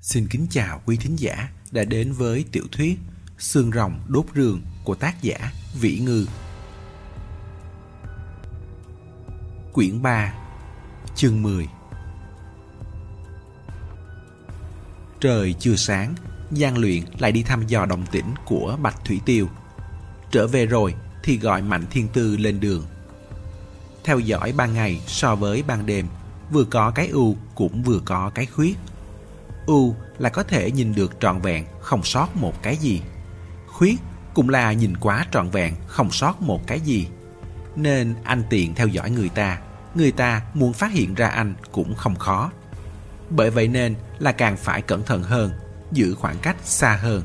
Xin kính chào quý thính giả đã đến với tiểu thuyết Xương rồng đốt rường của tác giả Vĩ Ngư. Quyển 3 Chương 10 Trời chưa sáng, Giang Luyện lại đi thăm dò đồng tĩnh của Bạch Thủy Tiêu. Trở về rồi thì gọi Mạnh Thiên Tư lên đường. Theo dõi ban ngày so với ban đêm, vừa có cái ưu cũng vừa có cái khuyết. Ưu là có thể nhìn được trọn vẹn, không sót một cái gì. Khuyết cũng là nhìn quá trọn vẹn, không sót một cái gì. Nên anh tiện theo dõi người ta, người ta muốn phát hiện ra anh cũng không khó. Bởi vậy nên là càng phải cẩn thận hơn, giữ khoảng cách xa hơn.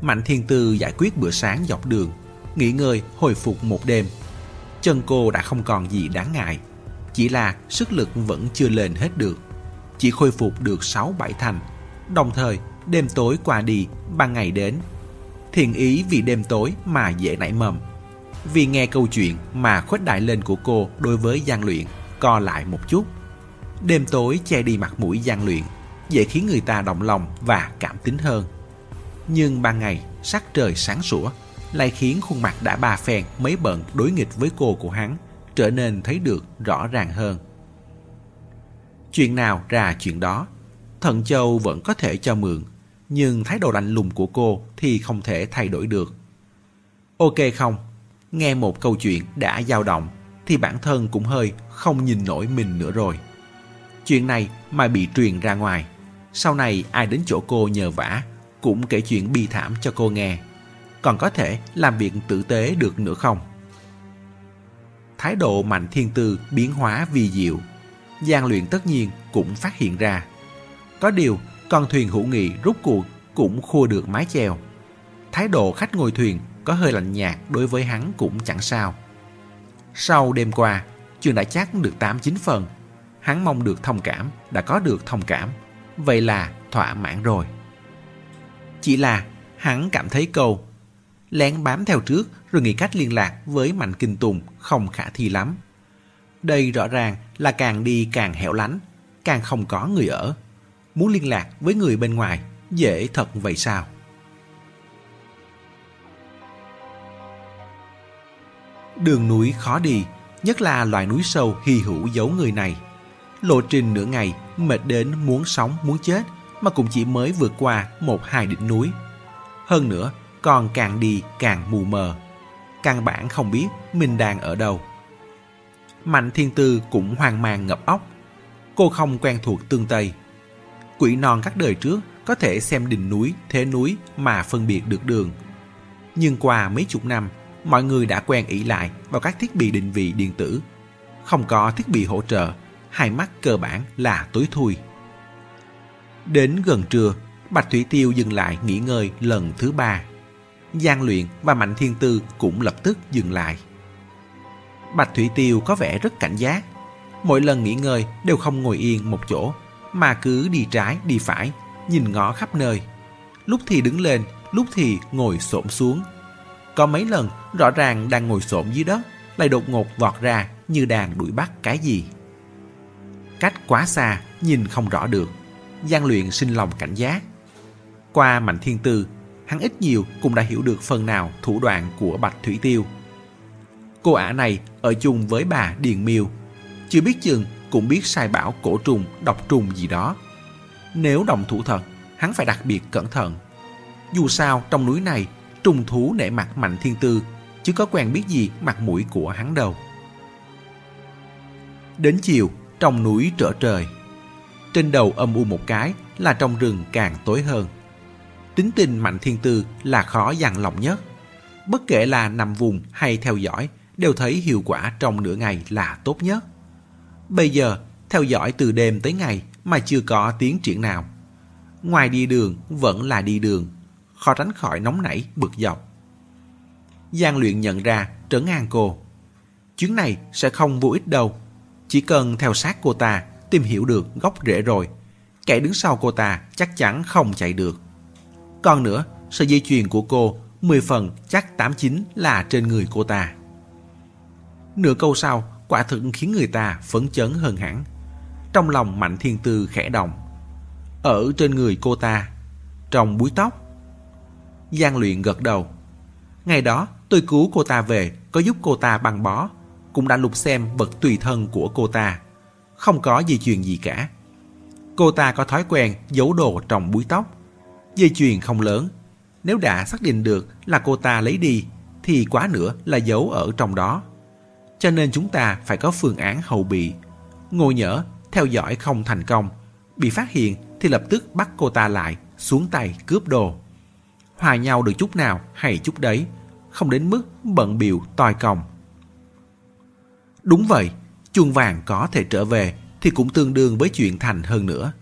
Mạnh Thiên Tư giải quyết bữa sáng dọc đường, nghỉ ngơi hồi phục một đêm. Chân cô đã không còn gì đáng ngại, chỉ là sức lực vẫn chưa lên hết được. Chỉ khôi phục được 6-7 thành, đồng thời đêm tối qua đi, ban ngày đến. Thiện ý vì đêm tối mà dễ nảy mầm. Vì nghe câu chuyện mà khuếch đại lên của cô đối với gian luyện co lại một chút. Đêm tối che đi mặt mũi gian luyện, dễ khiến người ta động lòng và cảm tính hơn. Nhưng ban ngày, sắc trời sáng sủa, lại khiến khuôn mặt đã ba phen mấy bận đối nghịch với cô của hắn trở nên thấy được rõ ràng hơn. Chuyện nào ra chuyện đó, Thận Châu vẫn có thể cho mượn, nhưng thái độ lạnh lùng của cô thì không thể thay đổi được. Ok không? Nghe một câu chuyện đã dao động thì bản thân cũng hơi không nhìn nổi mình nữa rồi. Chuyện này mà bị truyền ra ngoài, sau này ai đến chỗ cô nhờ vả cũng kể chuyện bi thảm cho cô nghe. Còn có thể làm việc tử tế được nữa không? Thái độ mạnh thiên tư biến hóa vi diệu gian luyện tất nhiên cũng phát hiện ra. Có điều, con thuyền hữu nghị rút cuộc cũng khua được mái chèo. Thái độ khách ngồi thuyền có hơi lạnh nhạt đối với hắn cũng chẳng sao. Sau đêm qua, chuyện đã chắc được 8-9 phần. Hắn mong được thông cảm, đã có được thông cảm. Vậy là thỏa mãn rồi. Chỉ là hắn cảm thấy câu lén bám theo trước rồi nghĩ cách liên lạc với Mạnh Kinh Tùng không khả thi lắm. Đây rõ ràng là càng đi càng hẻo lánh, càng không có người ở. Muốn liên lạc với người bên ngoài dễ thật vậy sao? Đường núi khó đi, nhất là loại núi sâu hy hữu giấu người này. Lộ trình nửa ngày, mệt đến muốn sống muốn chết, mà cũng chỉ mới vượt qua một hai đỉnh núi. Hơn nữa, còn càng đi càng mù mờ. Căn bản không biết mình đang ở đâu. Mạnh thiên tư cũng hoang mang ngập óc. Cô không quen thuộc tương Tây. Quỷ non các đời trước có thể xem đỉnh núi, thế núi mà phân biệt được đường. Nhưng qua mấy chục năm, mọi người đã quen ỷ lại vào các thiết bị định vị điện tử. Không có thiết bị hỗ trợ, hai mắt cơ bản là tối thui. Đến gần trưa, Bạch Thủy Tiêu dừng lại nghỉ ngơi lần thứ ba. Giang luyện và Mạnh Thiên Tư cũng lập tức dừng lại. Bạch Thủy Tiêu có vẻ rất cảnh giác. Mỗi lần nghỉ ngơi đều không ngồi yên một chỗ, mà cứ đi trái đi phải, nhìn ngó khắp nơi. Lúc thì đứng lên, lúc thì ngồi xổm xuống. Có mấy lần rõ ràng đang ngồi xổm dưới đất, lại đột ngột vọt ra như đang đuổi bắt cái gì. Cách quá xa, nhìn không rõ được. Giang luyện sinh lòng cảnh giác. Qua Mạnh Thiên Tư, hắn ít nhiều cũng đã hiểu được phần nào thủ đoạn của Bạch Thủy Tiêu. Cô ả này ở chung với bà Điền Miêu, chưa biết chừng cũng biết sai bảo cổ trùng, độc trùng gì đó. Nếu đồng thủ thật, hắn phải đặc biệt cẩn thận. Dù sao trong núi này, trùng thú nể mặt Mạnh Thiên Tư, chứ có quen biết gì mặt mũi của hắn đâu. Đến chiều, trong núi trở trời. Trên đầu âm u một cái là trong rừng càng tối hơn. Tính tình Mạnh Thiên Tư là khó dằn lòng nhất. Bất kể là nằm vùng hay theo dõi, đều thấy hiệu quả trong nửa ngày là tốt nhất. Bây giờ, theo dõi từ đêm tới ngày mà chưa có tiến triển nào. Ngoài đi đường vẫn là đi đường, khó tránh khỏi nóng nảy bực dọc. Giang luyện nhận ra trấn an cô. Chuyến này sẽ không vô ích đâu. Chỉ cần theo sát cô ta tìm hiểu được gốc rễ rồi. Kẻ đứng sau cô ta chắc chắn không chạy được. Còn nữa, sợi dây chuyền của cô 10 phần chắc 89 là trên người cô ta. Nửa câu sau quả thực khiến người ta phấn chấn hơn hẳn. Trong lòng Mạnh Thiên Tư khẽ động. Ở trên người cô ta, trong búi tóc. Giang luyện gật đầu. Ngày đó tôi cứu cô ta về, có giúp cô ta băng bó, cũng đã lục xem vật tùy thân của cô ta. Không có dây chuyền gì cả. Cô ta có thói quen giấu đồ trong búi tóc. Dây chuyền không lớn. Nếu đã xác định được là cô ta lấy đi, thì quá nữa là giấu ở trong đó. Cho nên chúng ta phải có phương án hậu bị. Ngồi nhỡ, theo dõi không thành công. Bị phát hiện thì lập tức bắt cô ta lại, xuống tay cướp đồ. Hòa nhau được chút nào hay chút đấy, không đến mức bận biểu toi còng. Đúng vậy, chuông vàng có thể trở về thì cũng tương đương với chuyện thành hơn nữa.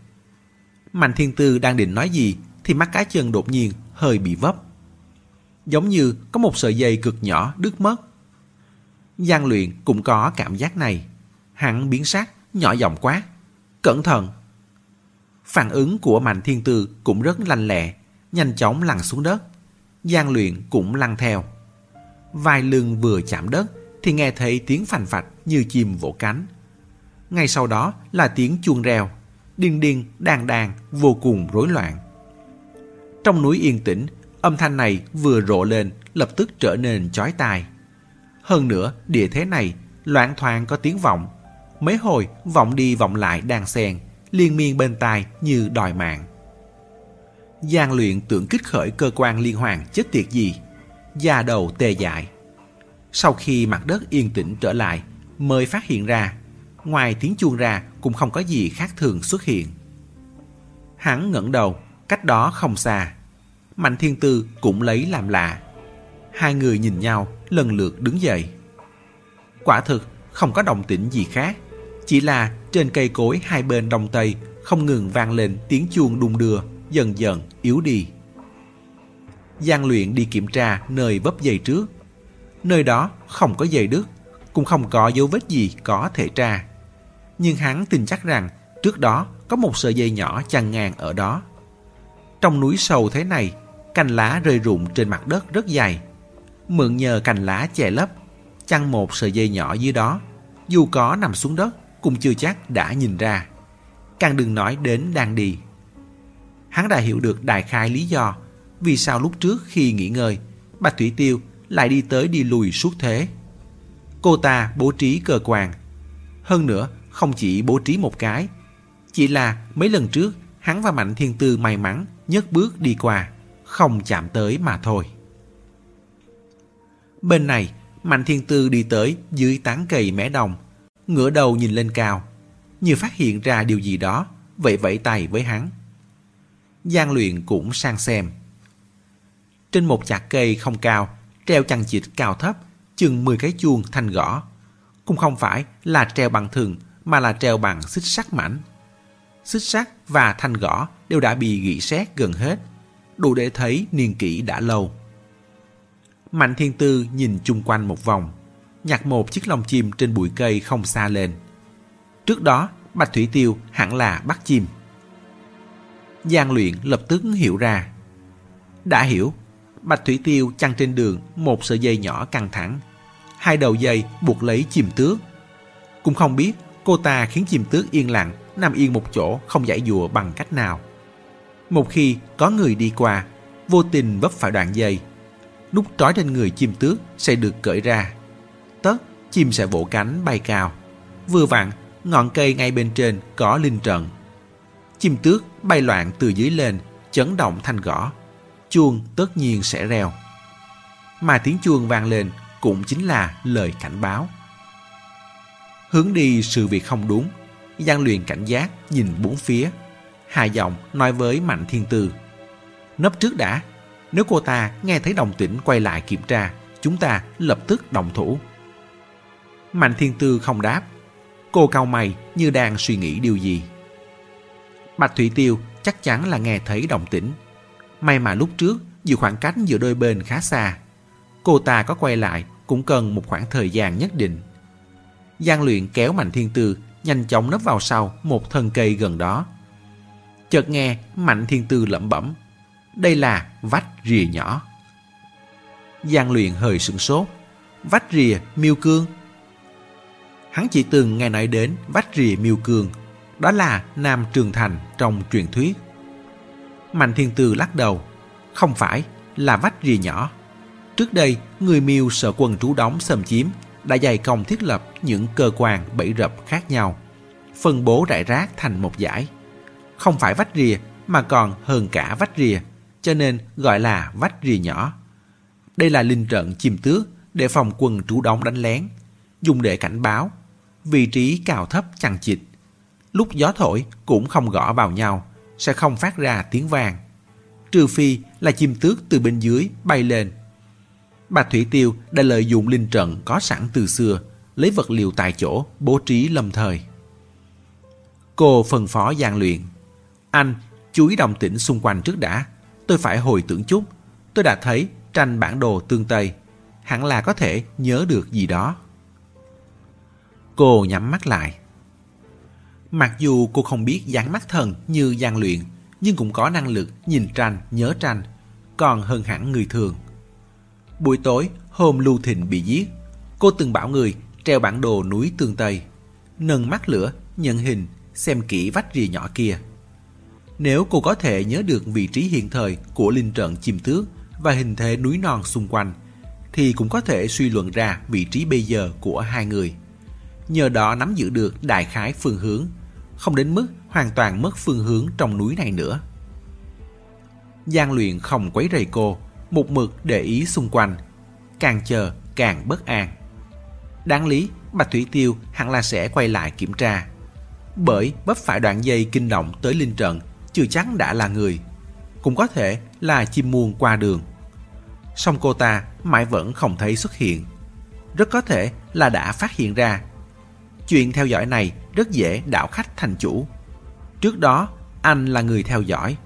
Mạnh Thiên Tư đang định nói gì thì mắt cá chân đột nhiên hơi bị vấp. Giống như có một sợi dây cực nhỏ đứt mất. Giang luyện cũng có cảm giác này. Hắn biến sắc, nhỏ giọng quát. Cẩn thận! Phản ứng của Mạnh Thiên Tư cũng rất lanh lẹ, nhanh chóng lăn xuống đất. Giang luyện cũng lăn theo. Vài lưng vừa chạm đất thì nghe thấy tiếng phành phạch như chim vỗ cánh. Ngay sau đó là tiếng chuông reo, điên điên, đàn đàn, vô cùng rối loạn. Trong núi yên tĩnh, âm thanh này vừa rộ lên lập tức trở nên chói tai. Hơn nữa, địa thế này loạn thoảng có tiếng vọng. Mấy hồi vọng đi vọng lại đan xen, liên miên bên tai như đòi mạng. Giang luyện tưởng kích khởi cơ quan liên hoàn chết tiệt gì, da đầu tê dại. Sau khi mặt đất yên tĩnh trở lại, mới phát hiện ra, ngoài tiếng chuông ra cũng không có gì khác thường xuất hiện. Hắn ngẩng đầu, cách đó không xa. Mạnh Thiên Tư cũng lấy làm lạ. Hai người nhìn nhau, lần lượt đứng dậy. Quả thực, không có động tĩnh gì khác. Chỉ là trên cây cối hai bên đông tây không ngừng vang lên tiếng chuông đung đưa, dần dần yếu đi. gian luyện đi kiểm tra nơi vấp giày trước. Nơi đó không có dây đứt, cũng không có dấu vết gì có thể tra. Nhưng hắn tin chắc rằng trước đó có một sợi dây nhỏ chằng ngang ở đó. Trong núi sâu thế này, cành lá rơi rụng trên mặt đất rất dày. Mượn nhờ cành lá che lấp, chăn một sợi dây nhỏ dưới đó, dù có nằm xuống đất cũng chưa chắc đã nhìn ra. Càng đừng nói đến đang đi. Hắn đã hiểu được đại khai lý do vì sao lúc trước khi nghỉ ngơi, Bạch Thủy Tiêu lại đi tới đi lùi suốt thế. Cô ta bố trí cơ quan. Hơn nữa, không chỉ bố trí một cái, chỉ là mấy lần trước hắn và Mạnh Thiên Tư may mắn nhấc bước đi qua, không chạm tới mà thôi. Bên này, Mạnh Thiên Tư đi tới dưới tán cây mé đồng, ngửa đầu nhìn lên cao, như phát hiện ra điều gì đó, vậy vẫy tay với hắn. Giang luyện cũng sang xem. Trên một chạc cây không cao, treo chằng chịt cao thấp, chừng 10 cái chuông thanh gõ. Cũng không phải là treo bằng thường, mà là treo bằng xích sắt mảnh. Xích sắt và thanh gõ đều đã bị gỉ sét gần hết, đủ để thấy niên kỷ đã lâu. Mạnh Thiên Tư nhìn chung quanh một vòng, nhặt một chiếc lông chim trên bụi cây không xa lên. Trước đó, Bạch Thủy Tiêu hẳn là bắt chim. Giang luyện lập tức hiểu ra. Đã hiểu, Bạch Thủy Tiêu chăn trên đường một sợi dây nhỏ căng thẳng. Hai đầu dây buộc lấy chim tước. Cũng không biết cô ta khiến chim tước yên lặng, nằm yên một chỗ không giải dùa bằng cách nào. Một khi có người đi qua, vô tình vấp phải đoạn dây, đúc trói trên người chim tước sẽ được cởi ra. Tất, chim sẽ vỗ cánh bay cao. Vừa vặn, ngọn cây ngay bên trên có linh trận. Chim tước bay loạn từ dưới lên, chấn động thanh gõ. Chuông tất nhiên sẽ reo. Mà tiếng chuông vang lên cũng chính là lời cảnh báo. Hướng đi sự việc không đúng, Giang luyện cảnh giác nhìn bốn phía. Hà giọng nói với Mạnh Thiên Tư. Nấp trước đã, nếu cô ta nghe thấy đồng tĩnh quay lại kiểm tra, chúng ta lập tức đồng thủ. Mạnh Thiên Tư không đáp. Cô cao mày như đang suy nghĩ điều gì. Bạch Thủy Tiêu chắc chắn là nghe thấy đồng tĩnh. May mà lúc trước dù khoảng cách giữa đôi bên khá xa. Cô ta có quay lại cũng cần một khoảng thời gian nhất định. Giang luyện kéo Mạnh Thiên Tư nhanh chóng nấp vào sau một thân cây gần đó. Chợt nghe Mạnh Thiên Tư lẩm bẩm. Đây là vách rìa nhỏ. Giang luyện hơi sửng sốt. Vách rìa miêu cương. Hắn chỉ từng nghe nói đến vách rìa miêu cương. Đó là Nam Trường Thành trong truyền thuyết. Mạnh Thiên Tư lắc đầu. Không phải, là vách rìa nhỏ. Trước đây, người miêu sợ quân trú đóng xâm chiếm đã dày công thiết lập những cơ quan bẫy rập khác nhau, phân bố rải rác thành một giải Không phải vách rìa mà còn hơn cả vách rìa, cho nên gọi là vách rìa nhỏ. Đây là linh trận chim tước để phòng quân trú đóng đánh lén, dùng để cảnh báo, vị trí cao thấp chằng chịt. Lúc gió thổi cũng không gõ vào nhau, sẽ không phát ra tiếng vàng. Trừ phi là chim tước từ bên dưới bay lên. Bà Thủy Tiêu đã lợi dụng linh trận có sẵn từ xưa, lấy vật liệu tại chỗ, bố trí lâm thời. Cô phân phó gian luyện. Anh, chú ý đồng tĩnh xung quanh trước đã. Tôi phải hồi tưởng chút. Tôi đã thấy tranh bản đồ tương Tây. Hẳn là có thể nhớ được gì đó. Cô nhắm mắt lại. Mặc dù cô không biết dáng mắt thần như gian luyện, nhưng cũng có năng lực nhìn tranh, nhớ tranh, còn hơn hẳn người thường. Buổi tối, hôm Lưu Thịnh bị giết, cô từng bảo người treo bản đồ núi Tương Tây, nâng mắt lửa, nhận hình, xem kỹ vách rìa nhỏ kia. Nếu cô có thể nhớ được vị trí hiện thời của linh trận chim tước và hình thế núi non xung quanh, thì cũng có thể suy luận ra vị trí bây giờ của hai người. Nhờ đó nắm giữ được đại khái phương hướng, không đến mức hoàn toàn mất phương hướng trong núi này nữa. Giang luyện không quấy rầy cô, một mực để ý xung quanh, càng chờ càng bất an. Đáng lý, Bạch Thủy Tiêu hẳn là sẽ quay lại kiểm tra. Bởi bấp phải đoạn dây kinh động tới linh trận, chưa chắc đã là người. Cũng có thể là chim muôn qua đường. Song cô ta mãi vẫn không thấy xuất hiện. Rất có thể là đã phát hiện ra. Chuyện theo dõi này rất dễ đảo khách thành chủ. Trước đó, anh là người theo dõi.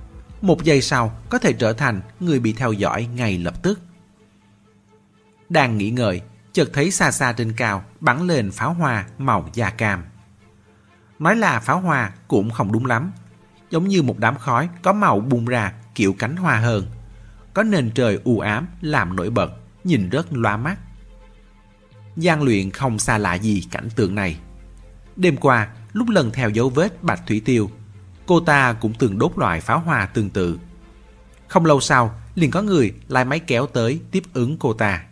Một giây sau có thể trở thành người bị theo dõi ngay lập tức. Đang nghĩ ngợi, chợt thấy xa xa trên cao bắn lên pháo hoa màu da cam. Nói là pháo hoa cũng không đúng lắm. Giống như một đám khói có màu bung ra kiểu cánh hoa hơn. Có nền trời u ám làm nổi bật, nhìn rất loa mắt. Giang luyện không xa lạ gì cảnh tượng này. Đêm qua, lúc lần theo dấu vết Bạch Thủy Tiêu, cô ta cũng từng đốt loại pháo hoa tương tự. Không lâu sau, liền có người lái máy kéo tới tiếp ứng cô ta.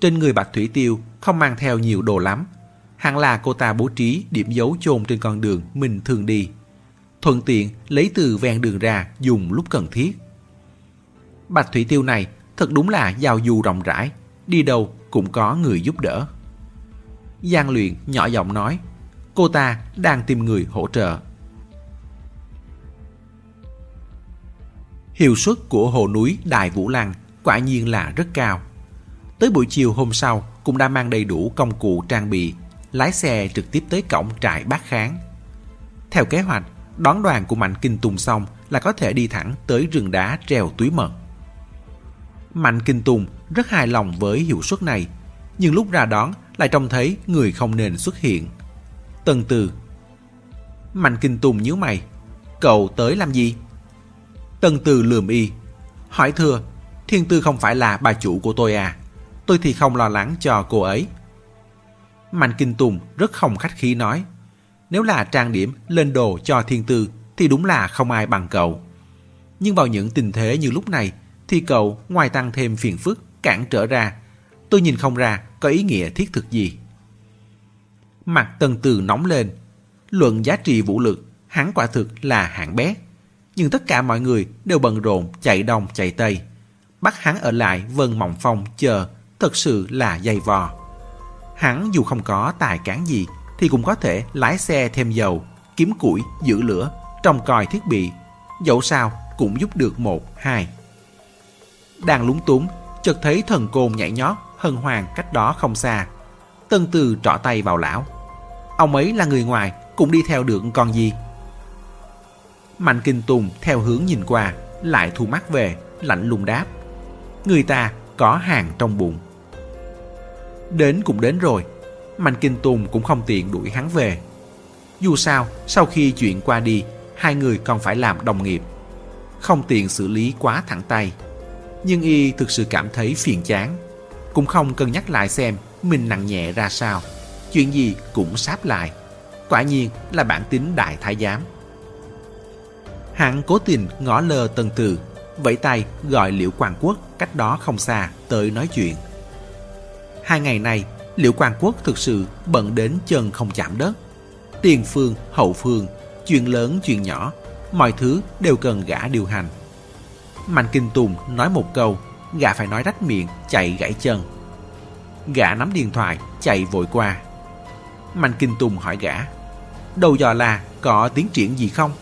Trên người Bạch Thủy Tiêu không mang theo nhiều đồ lắm. Hẳn là cô ta bố trí điểm dấu chôn trên con đường mình thường đi. Thuận tiện lấy từ ven đường ra dùng lúc cần thiết. Bạch Thủy Tiêu này thật đúng là giao du rộng rãi, đi đâu cũng có người giúp đỡ. Giang luyện nhỏ giọng nói, cô ta đang tìm người hỗ trợ. Hiệu suất của hồ núi Đại Vũ Lăng quả nhiên là rất cao. Tới buổi chiều hôm sau cũng đã mang đầy đủ công cụ trang bị, lái xe trực tiếp tới cổng trại bác kháng. Theo kế hoạch, đón đoàn của Mạnh Kinh Tùng xong là có thể đi thẳng tới rừng đá treo túi mật. Mạnh Kinh Tùng rất hài lòng với hiệu suất này, nhưng lúc ra đón lại trông thấy người không nên xuất hiện. tần Từ Mạnh Kinh Tùng nhíu mày, cậu tới làm gì? tần Từ lườm y, hỏi thưa, Thiên Tư không phải là bà chủ của tôi à? tôi thì không lo lắng cho cô ấy. Mạnh Kinh Tùng rất không khách khí nói, nếu là trang điểm lên đồ cho thiên tư thì đúng là không ai bằng cậu. Nhưng vào những tình thế như lúc này thì cậu ngoài tăng thêm phiền phức cản trở ra, tôi nhìn không ra có ý nghĩa thiết thực gì. Mặt Tần Từ nóng lên, luận giá trị vũ lực, hắn quả thực là hạng bé. Nhưng tất cả mọi người đều bận rộn chạy đông chạy tây. Bắt hắn ở lại Vân Mộng Phong chờ thật sự là dày vò. Hắn dù không có tài cán gì thì cũng có thể lái xe thêm dầu, kiếm củi, giữ lửa, trông coi thiết bị. Dẫu sao cũng giúp được một, hai. Đang lúng túng, chợt thấy thần côn nhảy nhót, hân hoàng cách đó không xa. Tân từ trỏ tay vào lão. Ông ấy là người ngoài, cũng đi theo được con gì. Mạnh Kinh Tùng theo hướng nhìn qua, lại thu mắt về, lạnh lùng đáp. Người ta có hàng trong bụng. Đến cũng đến rồi, Mạnh Kinh Tùng cũng không tiện đuổi hắn về. Dù sao, sau khi chuyện qua đi, hai người còn phải làm đồng nghiệp. Không tiện xử lý quá thẳng tay. Nhưng y thực sự cảm thấy phiền chán. Cũng không cân nhắc lại xem mình nặng nhẹ ra sao. Chuyện gì cũng sáp lại. Quả nhiên là bản tính đại thái giám. Hắn cố tình ngõ lơ tần từ, vẫy tay gọi Liễu Quang Quốc cách đó không xa tới nói chuyện. Hai ngày này, Liễu Quang Quốc thực sự bận đến chân không chạm đất. Tiền phương, hậu phương, chuyện lớn, chuyện nhỏ, mọi thứ đều cần gã điều hành. Mạnh Kinh Tùng nói một câu, gã phải nói rách miệng, chạy gãy chân. Gã nắm điện thoại, chạy vội qua. Mạnh Kinh Tùng hỏi gã, đầu dò là có tiến triển gì không?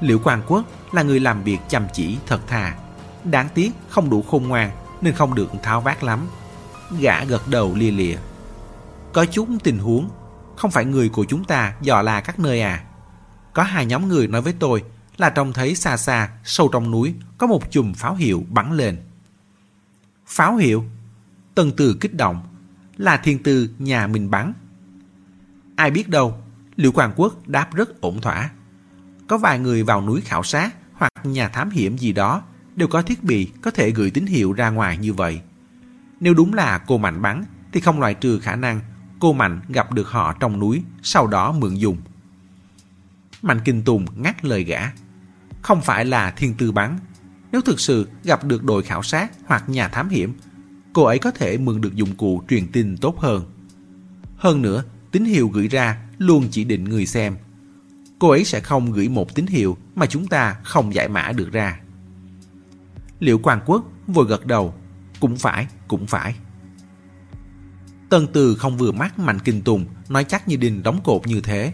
Liễu Quang Quốc là người làm việc chăm chỉ, thật thà. Đáng tiếc không đủ khôn ngoan nên không được tháo vát lắm. Gã gật đầu lia lịa. Có chút tình huống, không phải người của chúng ta dò la các nơi à. Có hai nhóm người nói với tôi là trông thấy xa xa, sâu trong núi, có một chùm pháo hiệu bắn lên. Pháo hiệu? Tần từ kích động, là thiên tư nhà mình bắn. Ai biết đâu, Liệu Quang Quốc đáp rất ổn thỏa. Có vài người vào núi khảo sát hoặc nhà thám hiểm gì đó đều có thiết bị có thể gửi tín hiệu ra ngoài như vậy. Nếu đúng là cô Mạnh bắn thì không loại trừ khả năng cô Mạnh gặp được họ trong núi sau đó mượn dùng. Mạnh Kinh Tùng ngắt lời gã. Không phải là thiên tư bắn. Nếu thực sự gặp được đội khảo sát hoặc nhà thám hiểm, cô ấy có thể mượn được dụng cụ truyền tin tốt hơn. Hơn nữa, tín hiệu gửi ra luôn chỉ định người xem. Cô ấy sẽ không gửi một tín hiệu mà chúng ta không giải mã được ra. Liệu Quang Quốc vội gật đầu. Cũng phải, cũng phải. Tân Từ không vừa mắt Mạnh Kinh Tùng nói chắc như đinh đóng cột như thế.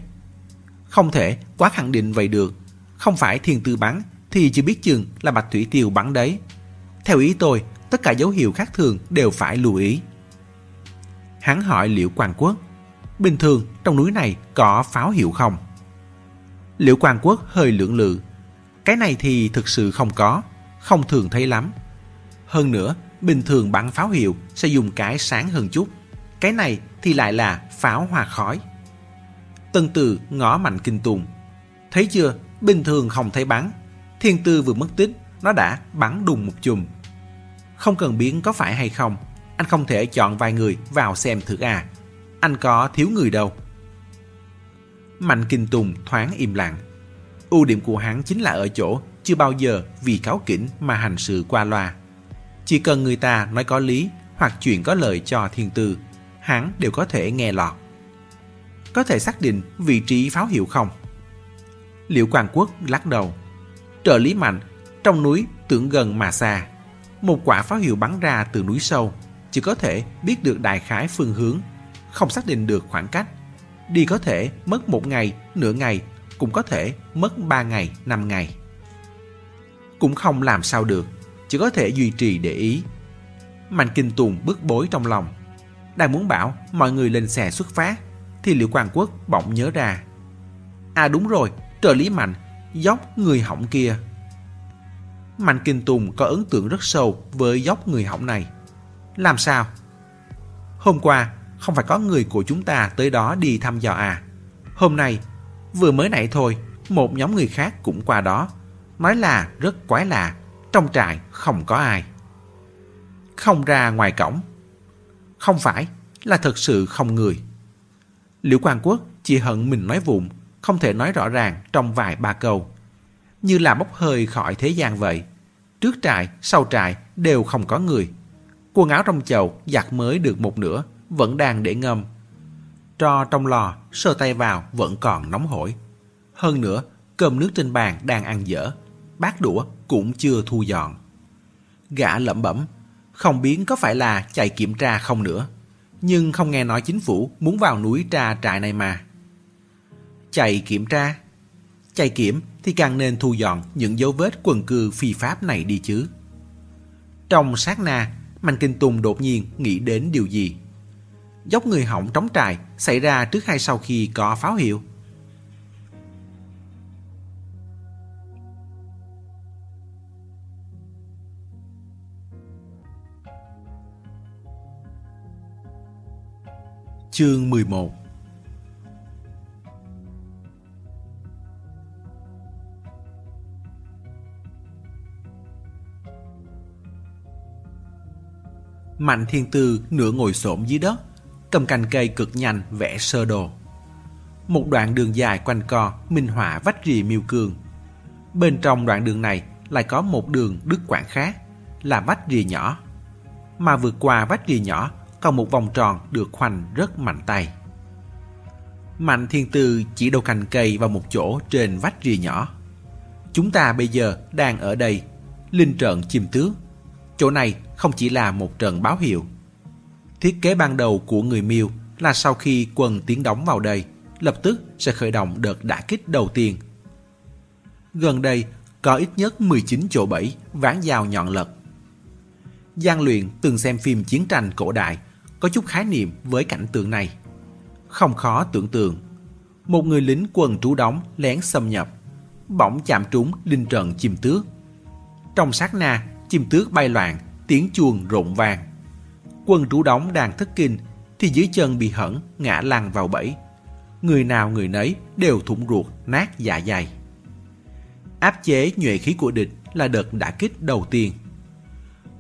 Không thể quá khẳng định vậy được. Không phải thiên tư bắn thì chỉ biết chừng là Bạch Thủy Tiêu bắn đấy. Theo ý tôi, tất cả dấu hiệu khác thường đều phải lưu ý. Hắn hỏi Liễu Quang Quốc, bình thường trong núi này có pháo hiệu không? Liễu Quang Quốc hơi lưỡng lự. Cái này thì thực sự không có, không thường thấy lắm. Hơn nữa, bình thường bắn pháo hiệu sẽ dùng cái sáng hơn chút. Cái này thì lại là pháo hoa khói. Tân Từ ngó mạnh kinh tùng. Thấy chưa, bình thường không thấy bắn. Thiên Tư vừa mất tích, nó đã bắn đùng một chùm. Không cần biến có phải hay không, anh không thể chọn vài người vào xem thử à. Anh có thiếu người đâu. Mạnh Kinh Tùng thoáng im lặng. Ưu điểm của hắn chính là ở chỗ chưa bao giờ vì cáo kỉnh mà hành sự qua loa. Chỉ cần người ta nói có lý hoặc chuyện có lợi cho thiên tư, hắn đều có thể nghe lọt. Có thể xác định vị trí pháo hiệu không? Liệu Quang Quốc lắc đầu. Trợ lý mạnh, trong núi tưởng gần mà xa. Một quả pháo hiệu bắn ra từ núi sâu, chỉ có thể biết được đại khái phương hướng, không xác định được khoảng cách. Đi có thể mất một ngày, nửa ngày, cũng có thể mất ba ngày, năm ngày. Cũng không làm sao được, chỉ có thể duy trì để ý. Mạnh Kinh Tùng bức bối trong lòng. Đang muốn bảo mọi người lên xe xuất phát, thì Liệu Quang Quốc bỗng nhớ ra. À đúng rồi, trợ lý Mạnh, dốc người hỏng kia. Mạnh Kinh Tùng có ấn tượng rất sâu với dốc người hỏng này. Làm sao? Hôm qua, không phải có người của chúng ta tới đó đi thăm dò à? Hôm nay, vừa mới nãy thôi, một nhóm người khác cũng qua đó. Nói là rất quái lạ, trong trại không có ai. Không ra ngoài cổng. Không phải, là thật sự không người. Liễu Quang Quốc chỉ hận mình nói vụng, không thể nói rõ ràng trong vài ba câu. Như là bốc hơi khỏi thế gian vậy. Trước trại, sau trại đều không có người. Quần áo trong chậu giặt mới được một nửa, vẫn đang để ngâm. Tro trong lò, sơ tay vào vẫn còn nóng hổi. Hơn nữa, cơm nước trên bàn đang ăn dở. Bát đũa cũng chưa thu dọn. Gã lẩm bẩm, không biết có phải là chạy kiểm tra không nữa. Nhưng không nghe nói chính phủ muốn vào núi tra trại này mà. Chạy kiểm tra? Chạy kiểm thì càng nên thu dọn những dấu vết quần cư phi pháp này đi chứ. Trong sát na, Mạnh Kinh Tùng đột nhiên nghĩ đến điều gì. Dốc người hỏng trống trại xảy ra trước hay sau khi có pháo hiệu? Chương 11 Mạnh Thiên Tư nửa ngồi xổm dưới đất, cầm cành cây cực nhanh vẽ sơ đồ. Một đoạn đường dài quanh co, minh họa vách rì miêu cương. Bên trong đoạn đường này lại có một đường đứt quãng khác, là vách rì nhỏ. Mà vượt qua vách rì nhỏ còn một vòng tròn được khoanh rất mạnh tay. Mạnh thiên tư chỉ đầu cành cây vào một chỗ trên vách rìa nhỏ. Chúng ta bây giờ đang ở đây, linh trận chim tước. Chỗ này không chỉ là một trận báo hiệu. Thiết kế ban đầu của người miêu là sau khi quân tiến đóng vào đây, lập tức sẽ khởi động đợt đả kích đầu tiên. Gần đây có ít nhất 19 chỗ bẫy ván dao nhọn lật. Giang luyện từng xem phim chiến tranh cổ đại, có chút khái niệm với cảnh tượng này. Không khó tưởng tượng, một người lính quần trú đóng lén xâm nhập, bỗng chạm trúng linh trận chim tước. Trong sát na, chim tước bay loạn, tiếng chuông rộn vàng Quân trú đóng đang thất kinh, thì dưới chân bị hẳn ngã lăn vào bẫy. Người nào người nấy đều thủng ruột, nát dạ dày. Áp chế nhuệ khí của địch là đợt đã kích đầu tiên.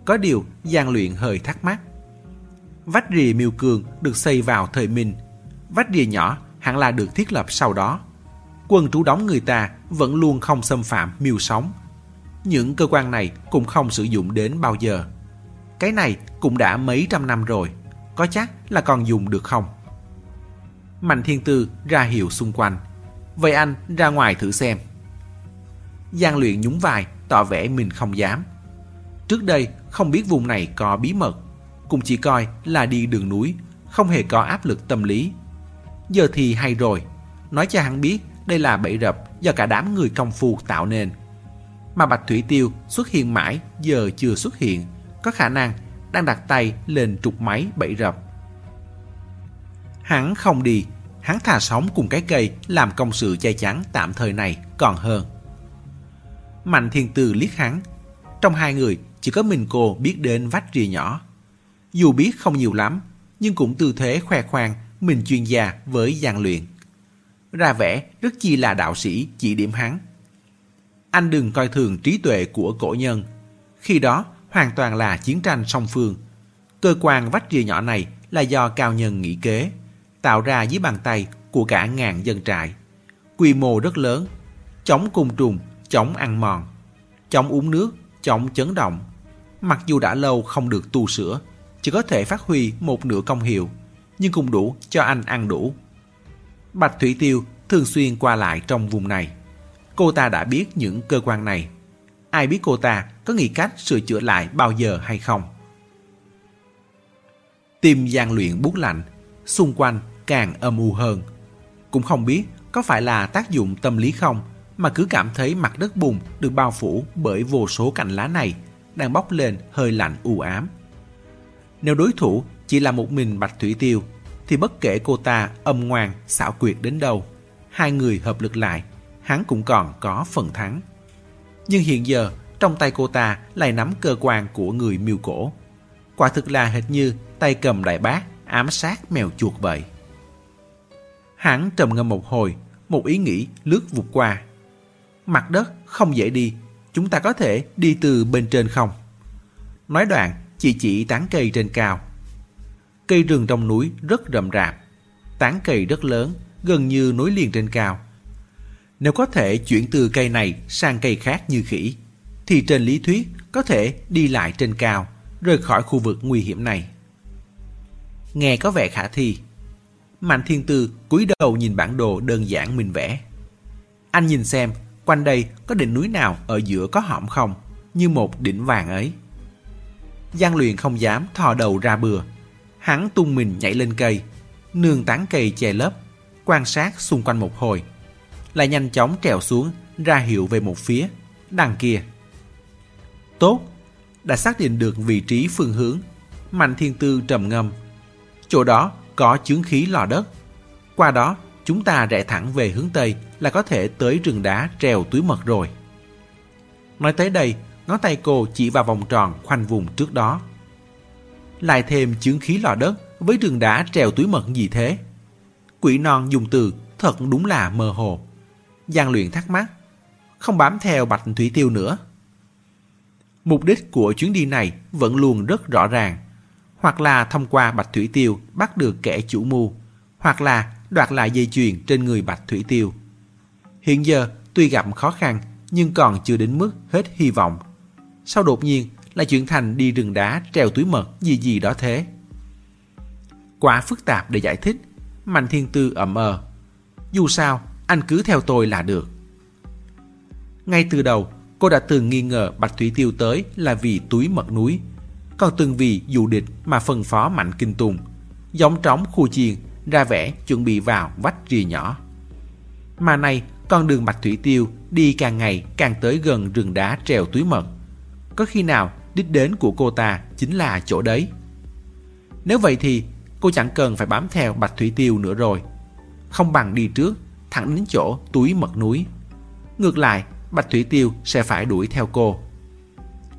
Có điều gian luyện hơi thắc mắc. Vách rìa miêu cường được xây vào thời Minh. Vách rìa nhỏ hẳn là được thiết lập sau đó. Quân trú đóng người ta vẫn luôn không xâm phạm miêu sóng. Những cơ quan này cũng không sử dụng đến bao giờ. Cái này cũng đã mấy trăm năm rồi, có chắc là còn dùng được không? Mạnh Thiên Tư ra hiệu xung quanh. Vậy anh ra ngoài thử xem. Giang luyện nhún vai, tỏ vẻ mình không dám. Trước đây không biết vùng này có bí mật, cũng chỉ coi là đi đường núi, không hề có áp lực tâm lý. Giờ thì hay rồi, nói cho hắn biết đây là bẫy rập do cả đám người công phu tạo nên. Mà Bạch Thủy Tiêu xuất hiện mãi giờ chưa xuất hiện, có khả năng đang đặt tay lên trục máy bẫy rập. Hắn không đi, hắn thà sống cùng cái cây làm công sự che chắn tạm thời này còn hơn. Mạnh Thiên từ liếc hắn. Trong hai người, chỉ có mình cô biết đến vách rìa nhỏ. Dù biết không nhiều lắm, nhưng cũng tư thế khoe khoang mình chuyên gia với gian luyện. Ra vẻ rất chi là đạo sĩ chỉ điểm hắn. Anh đừng coi thường trí tuệ của cổ nhân. Khi đó, hoàn toàn là chiến tranh song phương. Cơ quan vách rìa nhỏ này là do cao nhân nghĩ kế, tạo ra dưới bàn tay của cả ngàn dân trại. Quy mô rất lớn, chống cung trùng chống ăn mòn, chống uống nước, chống chấn động. Mặc dù đã lâu không được tu sửa, chỉ có thể phát huy một nửa công hiệu, nhưng cũng đủ cho anh ăn đủ. Bạch Thủy Tiêu thường xuyên qua lại trong vùng này. Cô ta đã biết những cơ quan này. Ai biết cô ta có nghĩ cách sửa chữa lại bao giờ hay không? Tim gian luyện bút lạnh, xung quanh càng âm u hơn. Cũng không biết có phải là tác dụng tâm lý không mà cứ cảm thấy mặt đất bùn được bao phủ bởi vô số cành lá này đang bốc lên hơi lạnh u ám. Nếu đối thủ chỉ là một mình Bạch Thủy Tiêu thì bất kể cô ta âm ngoan, xảo quyệt đến đâu, hai người hợp lực lại, hắn cũng còn có phần thắng. Nhưng hiện giờ, trong tay cô ta lại nắm cơ quan của người miêu cổ. Quả thực là hệt như tay cầm đại bác ám sát mèo chuột vậy. Hắn trầm ngâm một hồi, một ý nghĩ lướt vụt qua. Mặt đất không dễ đi, chúng ta có thể đi từ bên trên không? Nói đoạn, chỉ chỉ tán cây trên cao. Cây rừng trong núi rất rậm rạp, tán cây rất lớn, gần như nối liền trên cao. Nếu có thể chuyển từ cây này sang cây khác như khỉ, thì trên lý thuyết có thể đi lại trên cao, rời khỏi khu vực nguy hiểm này. Nghe có vẻ khả thi. Mạnh Thiên Tư cúi đầu nhìn bản đồ đơn giản mình vẽ. Anh nhìn xem Quanh đây có đỉnh núi nào ở giữa có hõm không, như một đỉnh vàng ấy. Giang luyện không dám thò đầu ra bừa. Hắn tung mình nhảy lên cây, nương tán cây che lấp, quan sát xung quanh một hồi. Lại nhanh chóng trèo xuống, ra hiệu về một phía, đằng kia. Tốt, đã xác định được vị trí phương hướng. Mạnh thiên tư trầm ngâm. Chỗ đó có chướng khí lò đất. Qua đó chúng ta rẽ thẳng về hướng Tây là có thể tới rừng đá trèo túi mật rồi. Nói tới đây, ngón tay cô chỉ vào vòng tròn khoanh vùng trước đó. Lại thêm chứng khí lò đất với đường đá treo túi mật gì thế? Quỷ non dùng từ thật đúng là mơ hồ. Giang luyện thắc mắc, không bám theo Bạch Thủy Tiêu nữa. Mục đích của chuyến đi này vẫn luôn rất rõ ràng. Hoặc là thông qua Bạch Thủy Tiêu bắt được kẻ chủ mưu, hoặc là đoạt lại dây chuyền trên người Bạch Thủy Tiêu. Hiện giờ, tuy gặp khó khăn, nhưng còn chưa đến mức hết hy vọng. Sau đột nhiên là chuyển thành đi rừng đá treo túi mật gì gì đó thế. Quá phức tạp để giải thích, Mạnh Thiên Tư ẩm ờ. Dù sao, anh cứ theo tôi là được. Ngay từ đầu, cô đã từng nghi ngờ Bạch Thủy Tiêu tới là vì túi mật núi, còn từng vì dù địch mà phân phó Mạnh Kinh Tùng, giống trống khu chiền ra vẻ chuẩn bị vào vách rìa nhỏ. Mà nay, con đường Bạch Thủy Tiêu đi càng ngày càng tới gần rừng đá treo túi mật. Có khi nào đích đến của cô ta chính là chỗ đấy? Nếu vậy thì cô chẳng cần phải bám theo Bạch Thủy Tiêu nữa rồi. Không bằng đi trước, thẳng đến chỗ túi mật núi. Ngược lại, Bạch Thủy Tiêu sẽ phải đuổi theo cô.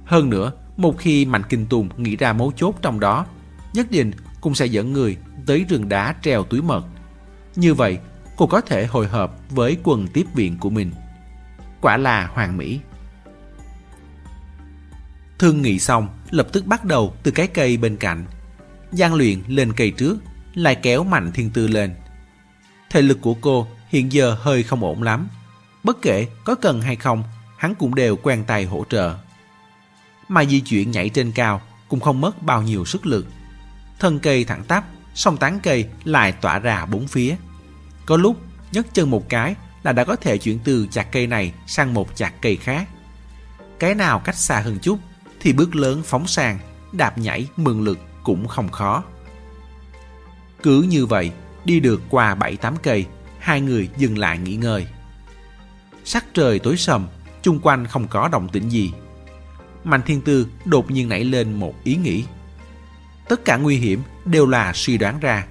Hơn nữa, một khi Mạnh Kinh Tùng nghĩ ra mấu chốt trong đó, nhất định cũng sẽ dẫn người tới rừng đá treo túi mật. Như vậy, cô có thể hồi hợp với quần tiếp viện của mình. Quả là hoàn mỹ. Thương nghị xong, lập tức bắt đầu từ cái cây bên cạnh. Giang luyện lên cây trước, lại kéo mạnh thiên tư lên. Thể lực của cô hiện giờ hơi không ổn lắm. Bất kể có cần hay không, hắn cũng đều quen tay hỗ trợ. Mà di chuyển nhảy trên cao cũng không mất bao nhiêu sức lực. Thân cây thẳng tắp, song tán cây lại tỏa ra bốn phía. Có lúc nhấc chân một cái là đã có thể chuyển từ chặt cây này sang một chặt cây khác. Cái nào cách xa hơn chút thì bước lớn phóng sang, đạp nhảy mừng lực cũng không khó. Cứ như vậy, đi được qua 7-8 cây, hai người dừng lại nghỉ ngơi. Sắc trời tối sầm, chung quanh không có động tĩnh gì. Mạnh Thiên Tư đột nhiên nảy lên một ý nghĩ. Tất cả nguy hiểm đều là suy đoán ra.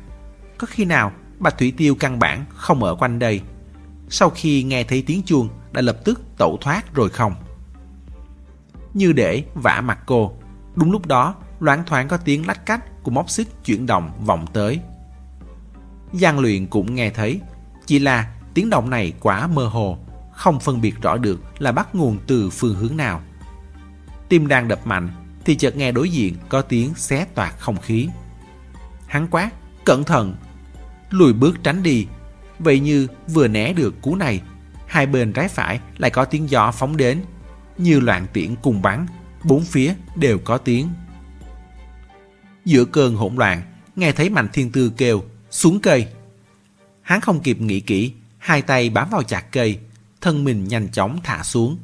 Có khi nào Bạch Thủy Tiêu căn bản không ở quanh đây. Sau khi nghe thấy tiếng chuông đã lập tức tẩu thoát rồi không? Như để vả mặt cô. Đúng lúc đó, loáng thoáng có tiếng lách cách của móc xích chuyển động vọng tới. Giang luyện cũng nghe thấy, chỉ là tiếng động này quá mơ hồ, không phân biệt rõ được là bắt nguồn từ phương hướng nào. Tim đang đập mạnh thì chợt nghe đối diện có tiếng xé toạc không khí. Hắn quát, cẩn thận, lùi bước tránh đi. Vậy như vừa né được cú này, hai bên trái phải lại có tiếng gió phóng đến, như loạn tiễn cùng bắn, bốn phía đều có tiếng. Giữa cơn hỗn loạn, nghe thấy Mạnh Thiên Tư kêu, xuống cây. Hắn không kịp nghĩ kỹ, hai tay bám vào chặt cây, thân mình nhanh chóng thả xuống.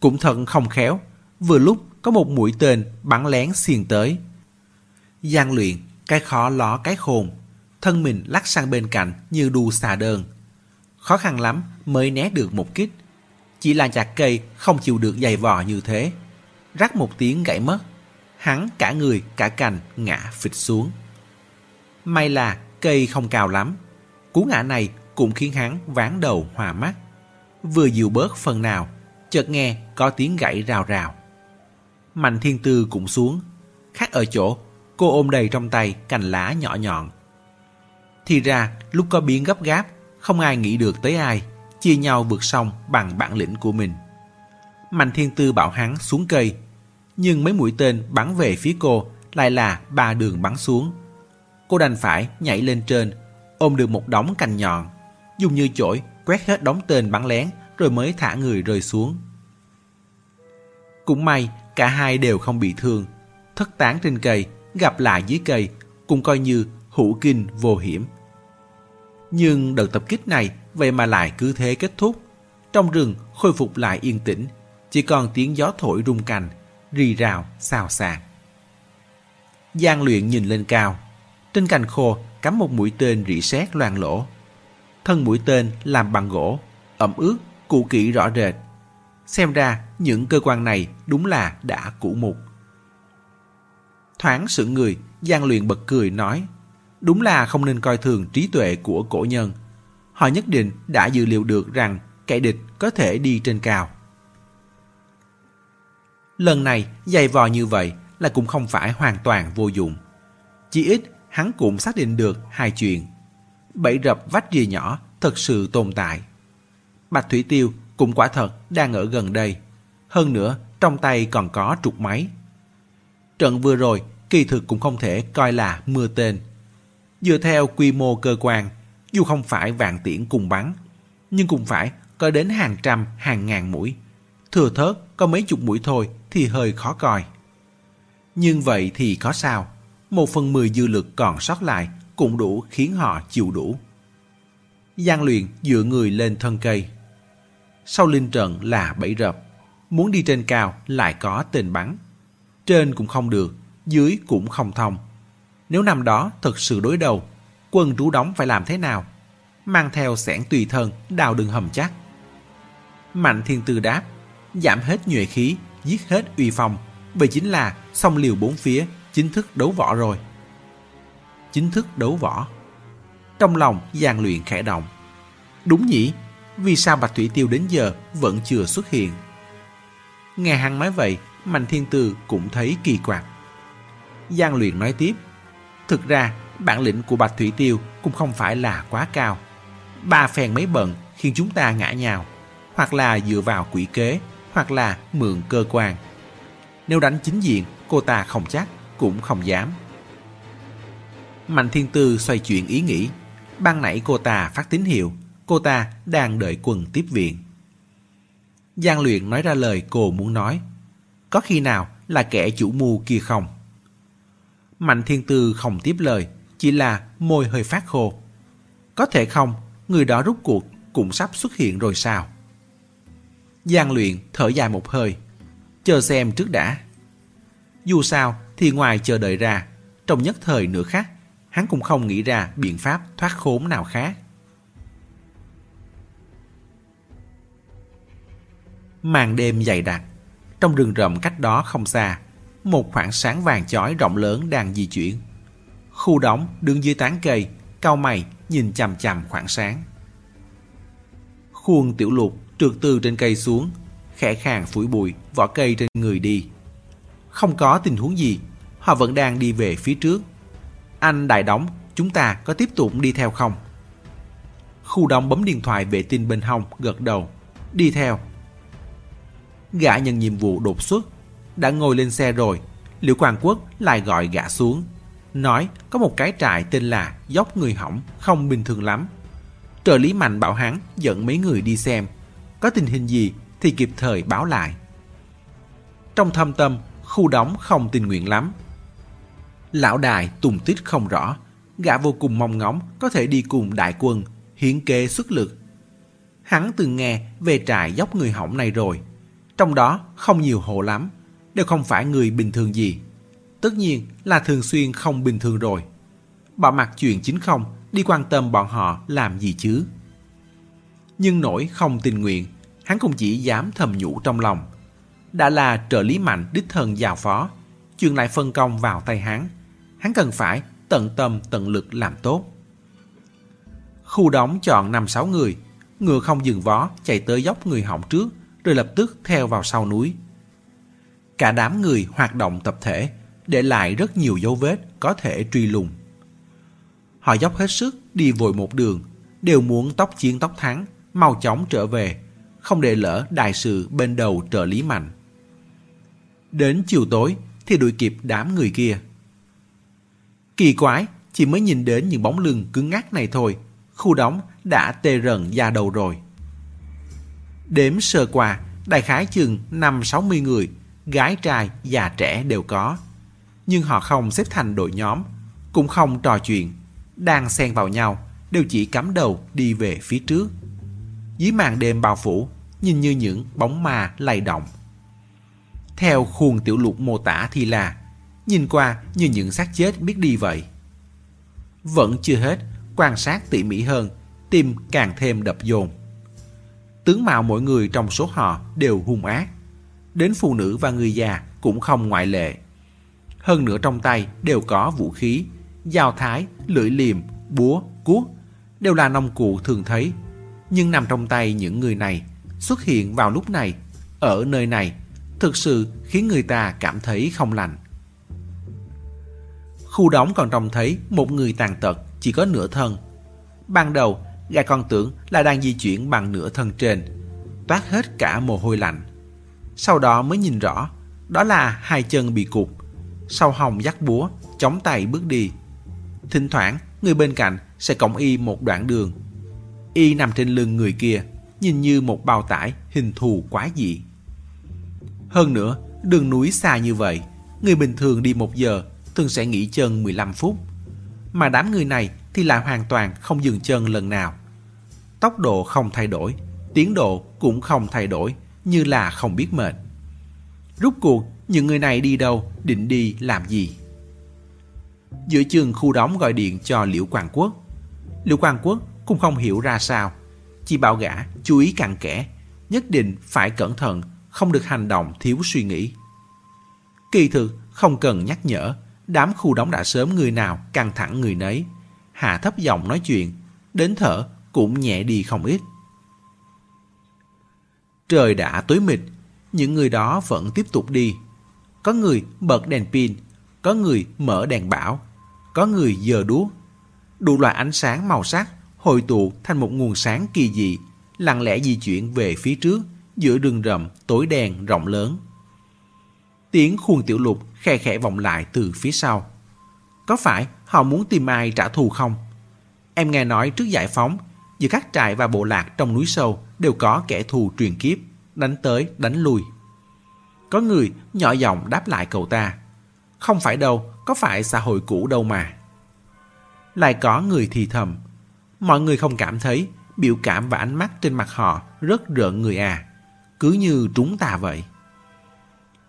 Cũng thật không khéo, vừa lúc có một mũi tên bắn lén xiên tới. gian luyện, cái khó ló cái khôn, thân mình lắc sang bên cạnh như đu xà đơn. Khó khăn lắm mới né được một kích. Chỉ là chặt cây không chịu được dày vò như thế. Rắc một tiếng gãy mất. Hắn cả người cả cành ngã phịch xuống. May là cây không cao lắm. Cú ngã này cũng khiến hắn ván đầu hòa mắt. Vừa dịu bớt phần nào, chợt nghe có tiếng gãy rào rào. Mạnh thiên tư cũng xuống. Khác ở chỗ, cô ôm đầy trong tay cành lá nhỏ nhọn. Thì ra, lúc có biến gấp gáp, không ai nghĩ được tới ai, chia nhau vượt sông bằng bản lĩnh của mình. Mạnh thiên tư bảo hắn xuống cây, nhưng mấy mũi tên bắn về phía cô lại là ba đường bắn xuống. Cô đành phải nhảy lên trên, ôm được một đống cành nhọn, dùng như chổi quét hết đống tên bắn lén rồi mới thả người rơi xuống. Cũng may cả hai đều không bị thương, thất tán trên cây, gặp lại dưới cây, cũng coi như hữu kinh vô hiểm. Nhưng đợt tập kích này vậy mà lại cứ thế kết thúc. Trong rừng khôi phục lại yên tĩnh, chỉ còn tiếng gió thổi rung cành, rì rào, xào xạc. Giang luyện nhìn lên cao, trên cành khô cắm một mũi tên rỉ sét loang lỗ. Thân mũi tên làm bằng gỗ, ẩm ướt, cũ kỹ rõ rệt. Xem ra những cơ quan này đúng là đã cũ mục. Thoáng sự người, Giang luyện bật cười nói Đúng là không nên coi thường trí tuệ của cổ nhân. Họ nhất định đã dự liệu được rằng kẻ địch có thể đi trên cao. Lần này dày vò như vậy là cũng không phải hoàn toàn vô dụng. Chỉ ít hắn cũng xác định được hai chuyện. Bẫy rập vách rìa nhỏ thật sự tồn tại. Bạch Thủy Tiêu cũng quả thật đang ở gần đây. Hơn nữa, trong tay còn có trục máy. Trận vừa rồi, kỳ thực cũng không thể coi là mưa tên. Dựa theo quy mô cơ quan, dù không phải vạn tiễn cùng bắn, nhưng cũng phải có đến hàng trăm, hàng ngàn mũi. Thừa thớt có mấy chục mũi thôi thì hơi khó coi. Nhưng vậy thì có sao? Một phần mười dư lực còn sót lại cũng đủ khiến họ chịu đủ. Giang luyện dựa người lên thân cây. Sau linh trận là bẫy rập. Muốn đi trên cao lại có tên bắn. Trên cũng không được, dưới cũng không thông. Nếu năm đó thật sự đối đầu, quân trú đóng phải làm thế nào? Mang theo sẻn tùy thân, đào đường hầm chắc. Mạnh thiên tư đáp, giảm hết nhuệ khí, giết hết uy phong. Vậy chính là song liều bốn phía, chính thức đấu võ rồi. Chính thức đấu võ. Trong lòng gian luyện khẽ động. Đúng nhỉ, vì sao Bạch Thủy Tiêu đến giờ vẫn chưa xuất hiện? Nghe hắn nói vậy, Mạnh Thiên Tư cũng thấy kỳ quặc. Giang luyện nói tiếp, thực ra bản lĩnh của Bạch Thủy Tiêu cũng không phải là quá cao. Ba phèn mấy bận khiến chúng ta ngã nhào, hoặc là dựa vào quỷ kế, hoặc là mượn cơ quan. Nếu đánh chính diện, cô ta không chắc, cũng không dám. Mạnh Thiên Tư xoay chuyển ý nghĩ. Ban nãy cô ta phát tín hiệu, cô ta đang đợi quần tiếp viện. Giang luyện nói ra lời cô muốn nói. Có khi nào là kẻ chủ mưu kia không? Mạnh Thiên Tư không tiếp lời, chỉ là môi hơi phát khô. Có thể không, người đó rút cuộc cũng sắp xuất hiện rồi sao? Giang luyện thở dài một hơi, chờ xem trước đã. Dù sao thì ngoài chờ đợi ra, trong nhất thời nửa khác, hắn cũng không nghĩ ra biện pháp thoát khốn nào khác. Màn đêm dày đặc, trong rừng rậm cách đó không xa, một khoảng sáng vàng chói rộng lớn đang di chuyển. Khu đóng đứng dưới tán cây, cao mày nhìn chằm chằm khoảng sáng. Khuôn tiểu lục trượt từ trên cây xuống, khẽ khàng phủi bụi vỏ cây trên người đi. Không có tình huống gì, họ vẫn đang đi về phía trước. Anh đại đóng, chúng ta có tiếp tục đi theo không? Khu đóng bấm điện thoại vệ tinh bên hông, gật đầu. Đi theo. Gã nhận nhiệm vụ đột xuất. Đã ngồi lên xe rồi, Liễu Quang Quốc lại gọi gã xuống. Nói có một cái trại tên là Dốc Người Hỏng, không bình thường lắm. Trợ lý Mạnh bảo hắn dẫn mấy người đi xem. Có tình hình gì thì kịp thời báo lại. Trong thâm tâm, khu đóng không tình nguyện lắm. Lão đài tùng tích không rõ, gã vô cùng mong ngóng có thể đi cùng đại quân, hiến kế xuất lực. Hắn từng nghe về trại dốc người hỏng này rồi, trong đó không nhiều hộ lắm, đều không phải người bình thường gì. Tất nhiên là thường xuyên không bình thường rồi. Bỏ mặt chuyện chính không, đi quan tâm bọn họ làm gì chứ. Nhưng nỗi không tình nguyện, hắn cũng chỉ dám thầm nhủ trong lòng. Đã là trợ lý mạnh đích thân giao phó, chuyện lại phân công vào tay hắn. Hắn cần phải tận tâm tận lực làm tốt. Khu đóng chọn 5-6 người, ngựa không dừng vó chạy tới dốc người hỏng trước, rồi lập tức theo vào sau núi. Cả đám người hoạt động tập thể, để lại rất nhiều dấu vết có thể truy lùng. Họ dốc hết sức đi vội một đường, đều muốn tóc chiến tóc thắng, mau chóng trở về, không để lỡ đại sự bên đầu trợ lý mạnh. Đến chiều tối thì đuổi kịp đám người kia. Kỳ quái, chỉ mới nhìn đến những bóng lưng cứng ngắc này thôi, khu đóng đã tê rần da đầu rồi. Đếm sơ qua, đại khái chừng 5-60 người, gái trai, già trẻ đều có. Nhưng họ không xếp thành đội nhóm, cũng không trò chuyện, đang xen vào nhau, đều chỉ cắm đầu đi về phía trước. Dưới màn đêm bao phủ, nhìn như những bóng ma lay động. Theo khuôn tiểu lục mô tả thì là, nhìn qua như những xác chết biết đi vậy. Vẫn chưa hết, quan sát tỉ mỉ hơn, tim càng thêm đập dồn. Tướng mạo mỗi người trong số họ đều hung ác. Đến phụ nữ và người già cũng không ngoại lệ. Hơn nữa trong tay đều có vũ khí, dao thái, lưỡi liềm, búa, cuốc, đều là nông cụ thường thấy. Nhưng nằm trong tay những người này, xuất hiện vào lúc này, ở nơi này, thực sự khiến người ta cảm thấy không lành. Khu đóng còn trông thấy một người tàn tật chỉ có nửa thân. Ban đầu, gã con tưởng là đang di chuyển bằng nửa thân trên, toát hết cả mồ hôi lạnh. Sau đó mới nhìn rõ, đó là hai chân bị cụt, sau hồng dắt búa, chống tay bước đi. Thỉnh thoảng, người bên cạnh sẽ cõng y một đoạn đường. Y nằm trên lưng người kia, nhìn như một bao tải hình thù quá dị. Hơn nữa, đường núi xa như vậy, người bình thường đi một giờ thường sẽ nghỉ chân 15 phút. Mà đám người này thì lại hoàn toàn không dừng chân lần nào. Tốc độ không thay đổi, tiến độ cũng không thay đổi, như là không biết mệt. Rút cuộc, những người này đi đâu, định đi làm gì? Giữa chừng khu đóng gọi điện cho Liễu Quang Quốc. Liễu Quang Quốc cũng không hiểu ra sao. Chỉ bảo gã chú ý cặn kẽ, nhất định phải cẩn thận, không được hành động thiếu suy nghĩ. Kỳ thực, không cần nhắc nhở, đám khu đóng đã sớm người nào căng thẳng người nấy. Hạ thấp giọng nói chuyện, đến thở cũng nhẹ đi không ít. Trời đã tối mịt, những người đó vẫn tiếp tục đi. Có người bật đèn pin, có người mở đèn bão, có người giờ đuốc. Đủ loại ánh sáng màu sắc hội tụ thành một nguồn sáng kỳ dị, lặng lẽ di chuyển về phía trước giữa rừng rậm tối đen rộng lớn. Tiếng khuôn tiểu lục khe khẽ vọng lại từ phía sau. Có phải họ muốn tìm ai trả thù không? Em nghe nói trước giải phóng, giữa các trại và bộ lạc trong núi sâu đều có kẻ thù truyền kiếp, đánh tới đánh lui. Có người nhỏ giọng đáp lại cậu ta. Không phải đâu, có phải xã hội cũ đâu mà. Lại có người thì thầm. Mọi người không cảm thấy biểu cảm và ánh mắt trên mặt họ rất rợn người à. Cứ như trúng tà vậy.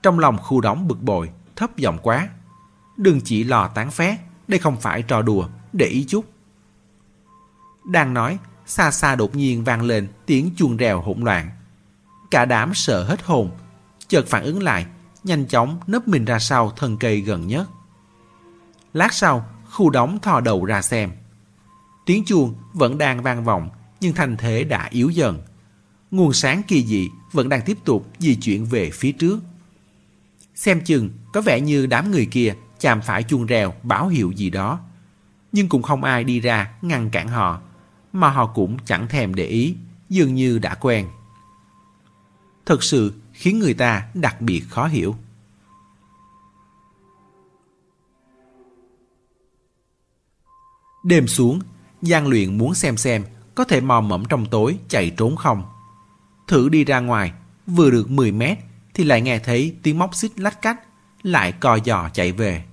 Trong lòng khu đóng bực bội, thấp giọng quá. Đừng chỉ lò tán phét, đây không phải trò đùa, để ý chút. Đang nói, xa xa đột nhiên vang lên tiếng chuông rèo hỗn loạn. Cả đám sợ hết hồn, chợt phản ứng lại, nhanh chóng nấp mình ra sau thân cây gần nhất. Lát sau, khu đóng thò đầu ra xem. Tiếng chuông vẫn đang vang vọng, nhưng thành thế đã yếu dần. Nguồn sáng kỳ dị vẫn đang tiếp tục di chuyển về phía trước. Xem chừng có vẻ như đám người kia chạm phải chuông rèo báo hiệu gì đó. Nhưng cũng không ai đi ra ngăn cản họ, mà họ cũng chẳng thèm để ý, dường như đã quen. Thật sự khiến người ta đặc biệt khó hiểu. Đêm xuống, Giang luyện muốn xem xem có thể mò mẫm trong tối chạy trốn không. Thử đi ra ngoài, vừa được 10 mét thì lại nghe thấy tiếng móc xích lách cách, lại co giò chạy về.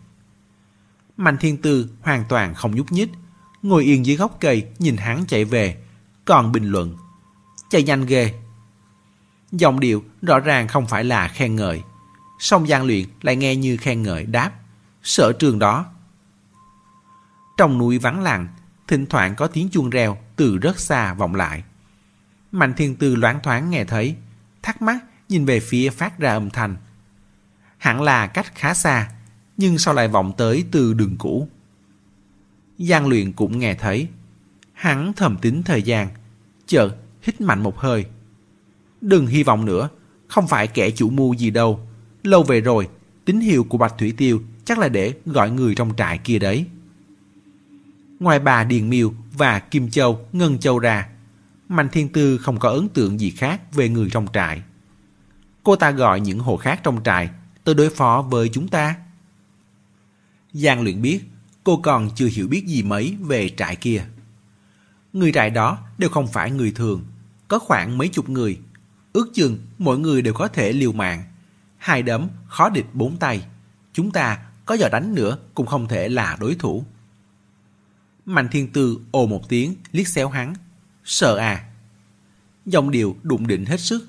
Mạnh thiên tư hoàn toàn không nhúc nhích, ngồi yên dưới gốc cây nhìn hắn chạy về, còn bình luận. Chạy nhanh ghê. Giọng điệu rõ ràng không phải là khen ngợi. Song Giang luyện lại nghe như khen ngợi đáp. Sở trường đó. Trong núi vắng lặng, thỉnh thoảng có tiếng chuông reo từ rất xa vọng lại. Mạnh thiên tư loáng thoáng nghe thấy, thắc mắc nhìn về phía phát ra âm thanh. Hẳn là cách khá xa, nhưng sao lại vọng tới từ đường cũ. Giang luyện cũng nghe thấy. Hắn thầm tính thời gian, chợt hít mạnh một hơi. Đừng hy vọng nữa, không phải kẻ chủ mưu gì đâu. Lâu về rồi, tín hiệu của Bạch Thủy Tiêu chắc là để gọi người trong trại kia đấy. Ngoài bà Điền Miêu và Kim Châu, Ngân Châu ra, Mạnh Thiên Tư không có ấn tượng gì khác về người trong trại. Cô ta gọi những hồ khác trong trại tới đối phó với chúng ta. Giang luyện biết, cô còn chưa hiểu biết gì mấy về trại kia. Người trại đó đều không phải người thường, có khoảng mấy chục người. Ước chừng mọi người đều có thể liều mạng. Hai đấm khó địch bốn tay. Chúng ta có giờ đánh nữa cũng không thể là đối thủ. Mạnh thiên tư ồ một tiếng liếc xéo hắn. Sợ à? Dòng điệu đụng định hết sức.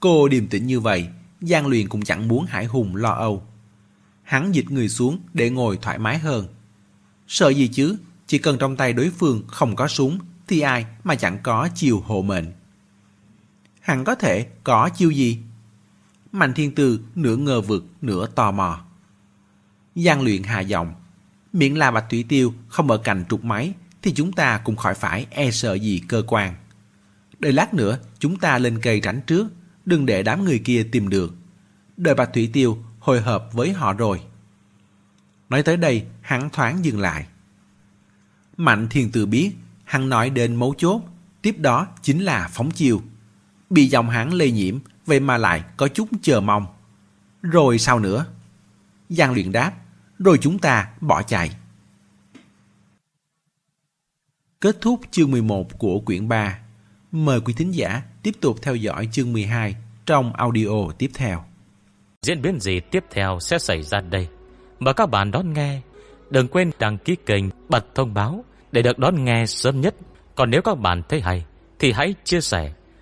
Cô điềm tĩnh như vậy, Giang Luyện cũng chẳng muốn Hải Hùng lo âu. Hắn dịch người xuống để ngồi thoải mái hơn. Sợ gì chứ, chỉ cần trong tay đối phương không có súng thì ai mà chẳng có chiều hộ mệnh. Hắn có thể có chiêu gì? Mạnh thiên tư nửa ngờ vực nửa tò mò. Giang luyện hạ giọng. Miễn là bạch thủy tiêu không ở cạnh trục máy thì chúng ta cũng khỏi phải e sợ gì cơ quan. Đợi lát nữa chúng ta lên cây rảnh trước, đừng để đám người kia tìm được. Đợi bạch thủy tiêu hồi hợp với họ rồi. Nói tới đây, hắn thoáng dừng lại. Mạnh thiên tư biết, hắn nói đến mấu chốt, tiếp đó chính là phóng chiêu. Bị dòng hắn lây nhiễm, vậy mà lại có chút chờ mong. Rồi sao nữa? Giang luyện đáp, rồi chúng ta bỏ chạy. Kết thúc chương 11 của quyển 3 Mời quý thính giả tiếp tục theo dõi chương 12 trong audio tiếp theo. Diễn biến gì tiếp theo sẽ xảy ra đây? Mời các bạn đón nghe. Đừng quên đăng ký kênh, bật thông báo để được đón nghe sớm nhất. Còn nếu các bạn thấy hay, thì hãy chia sẻ